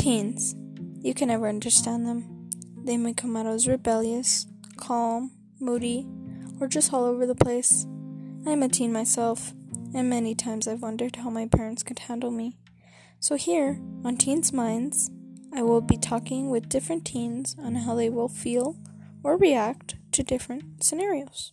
Teens. You can never understand them. They may come out as rebellious, calm, moody, or just all over the place. I'm a teen myself, and many times I've wondered how my parents could handle me. So, here on Teens Minds, I will be talking with different teens on how they will feel or react to different scenarios.